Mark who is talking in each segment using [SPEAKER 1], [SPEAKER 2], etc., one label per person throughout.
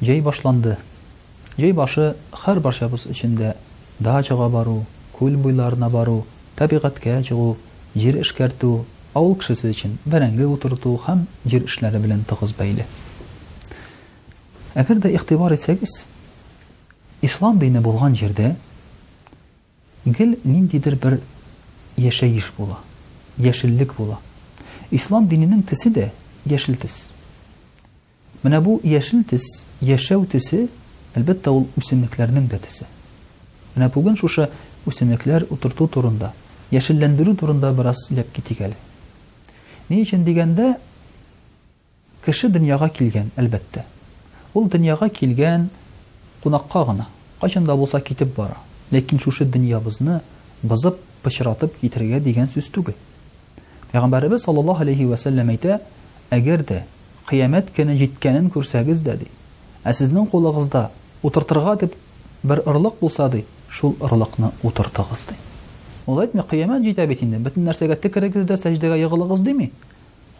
[SPEAKER 1] Җәй башланды. Җәй башы һәрбарчабыз өчен дә дачага бару, күл буйларына бару, табигатькә чыгу, җир эшкәртү, авыл кешесе өчен бәрәңге утырту һәм җир эшләре белән тыгыз бәйле. Әгәр дә игътибар итсәгез, ислам дине булган җирдә гел ниндидер бер яшәеш була, яшеллек була. Ислам диненең төсе дә яшел төс. Менә бу яшел төс, яшәү төсе, әлбәттә, ул үсемлекләрнең дә төсе. Менә бүген шушы үсемлекләр утырту турында, яшелләндерү турында бераз сөйләп китик әле. Ни өчен дигәндә, кеше дөньяга килгән, әлбәттә. Ул дөньяга килгән кунакка гына, кайчан да булса китеп бара. Ләкин шушы дөньябызны бозып, пычратып китәргә дигән сүз түгел. Пәйгамбәребез саллаллаһу алейһи вә сәлләм әйтә, әгәр дә кыямәт көне җиткәнен күрсәгез дә, ди, ә сезнең кулыгызда утыртырга дип бер орлык булса, ди, шул орлыкны утыртыгыз, ди. Ул әйтми, кыямәт җитә бит инде, бөтен нәрсәгә текерегез дә сәҗдәгә егылыгыз дими.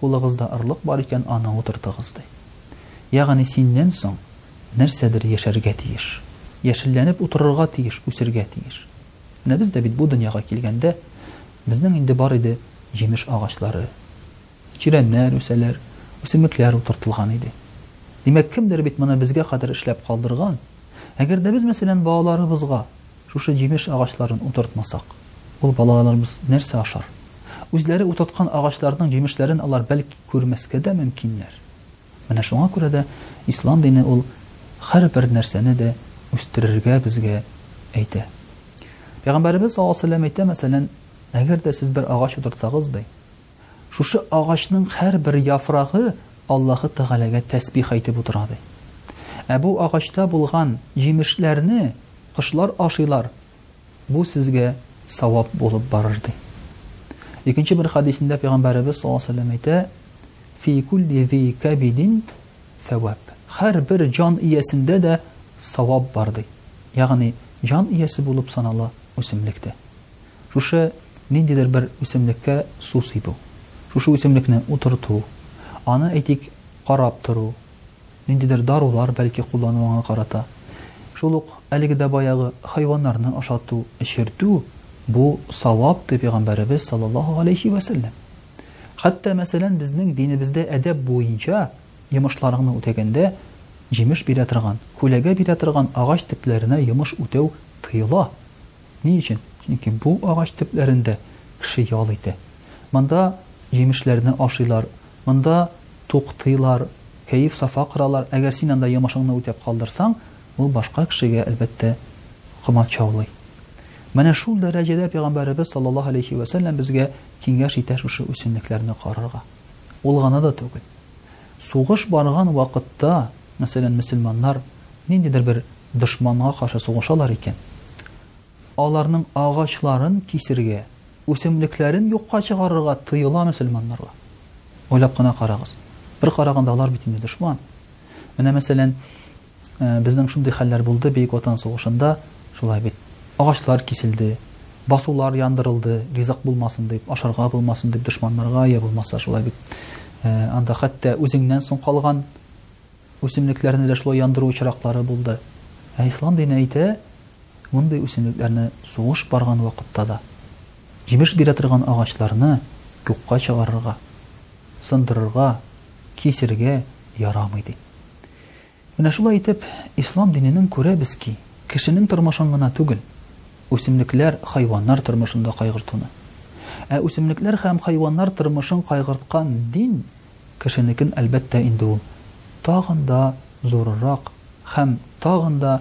[SPEAKER 1] Кулыгызда орлык бар икән, аны утыртыгыз, ди. Ягъни синнән соң нәрсәдер яшәргә тиеш. Яшелләнеп утырырга тиеш, үсергә тиеш. Менә без дә бит бу дөньяга килгәндә, безнең инде бар иде җимеш агачлары, чирәмнәр үсәләр, үсемлекләр утыртылган иде. Димәк, кемдер бит моны безгә кадәр эшләп калдырган. Әгәр дә без, мәсәлән, балаларыбызга шушы җимеш агачларын утыртмасак, ул балаларыбыз нәрсә ашар? Үзләре утырткан агачларның җимешләрен алар, бәлки, күрмәскә дә мөмкиннәр. Менә шуңа күрә дә Ислам дине ул һәрбер нәрсәне дә үстерергә безгә әйтә. Пәйгамбәребез саллаллаһу алейһи ва сәлләм әйтә, мәсәлән, әгәр дә сез бер агач утыртсагыз, ди, шушы агачның һәрбер яфрагы Аллаһы Тәгаләгә тәсбих әйтеп утыра, ди. Ә бу агачта булган җимешләрне кошлар ашыйлар, Бу сезгә савап булып барыр, ди. Икенче бер хадисендә пәйгамбәребез саллаллаһу алейһи ва сәлләм әйтә, Фи кулли зи кабидин сәвап. Һәрбер җан иясендә дә савап бар ди. Ягъни җан иясе булып санала үсемлек тә. Шушы ниндидер бер үсемлеккә су сибү. Шушы үсемлекне утырту, аны әйтик, карап тору, Ниндидер дарулар, бәлки, куллану аңа карата. Шул ук әлеге дә баягы хайваннарны ашату, эчертү, бу савап, ди Пәйгамбәребез саллаллаһу галәйһи вә сәлләм. Хәтта, мәсәлән, безнең динебездә әдәп буенча, йомышларыңны үтәгәндә, җимеш бирә торган, күләгә бирә торган агач төпләренә йомыш үтәү тыела. Ни өчен? Чөнки бу агач төпләрендә кеше ял итә. Монда җимешләрне ашыйлар, монда туктыйлар, кәеф-сафа коралар. Әгәр син анда йомышыңны үтәп калдырсаң, ул башка кешегә, әлбәттә, комачаулый. Менә шул дәрәҗәдә пәйгамбәребез саллаллаһу алейһи вә сәлләм безгә киңәш итә шушы үсемлекләрне карарга. Ул гына да түгел. Сугыш барган вакытта, мәсәлән, мөселманнар ниндидер бер дошманга каршы сугышалар икән, аларның агачларын кисергә, үсемлекләрен юкка чыгарырга тыела мөселманнарга. Уйлап кына карагыз. Бер караганда алар бит инде дошман. Менә, мәсәлән, Безнең шундый хәлләр булды Бөек Ватан сугышында, шулай бит. Агачлар киселде, басулар яндырылды, ризык булмасын дип, ашарга булмасын дип дошманнарга, я булмаса, шулай бит. Анда хәтта үзеңнән соң калган үсемлекләрне дә шулай яндыру очраклары булды. Ә ислам дине әйтә, мондый үсемлекләрне сугыш барган вакытта да, җимеш бирә торган агачларны юкка чыгарырга, сындырырга, кисергә ярамый ди. Менә шулай итеп, ислам диненең күрәбез ки, кешенең тормышын гына түгел, үсемлекләр, хайваннар тормышын да кайгыртуны. Ә үсемлекләр һәм хайваннар тормышын кайгырткан дин кешенекен, әлбәттә инде, ул тагын да зурырак һәм тагын да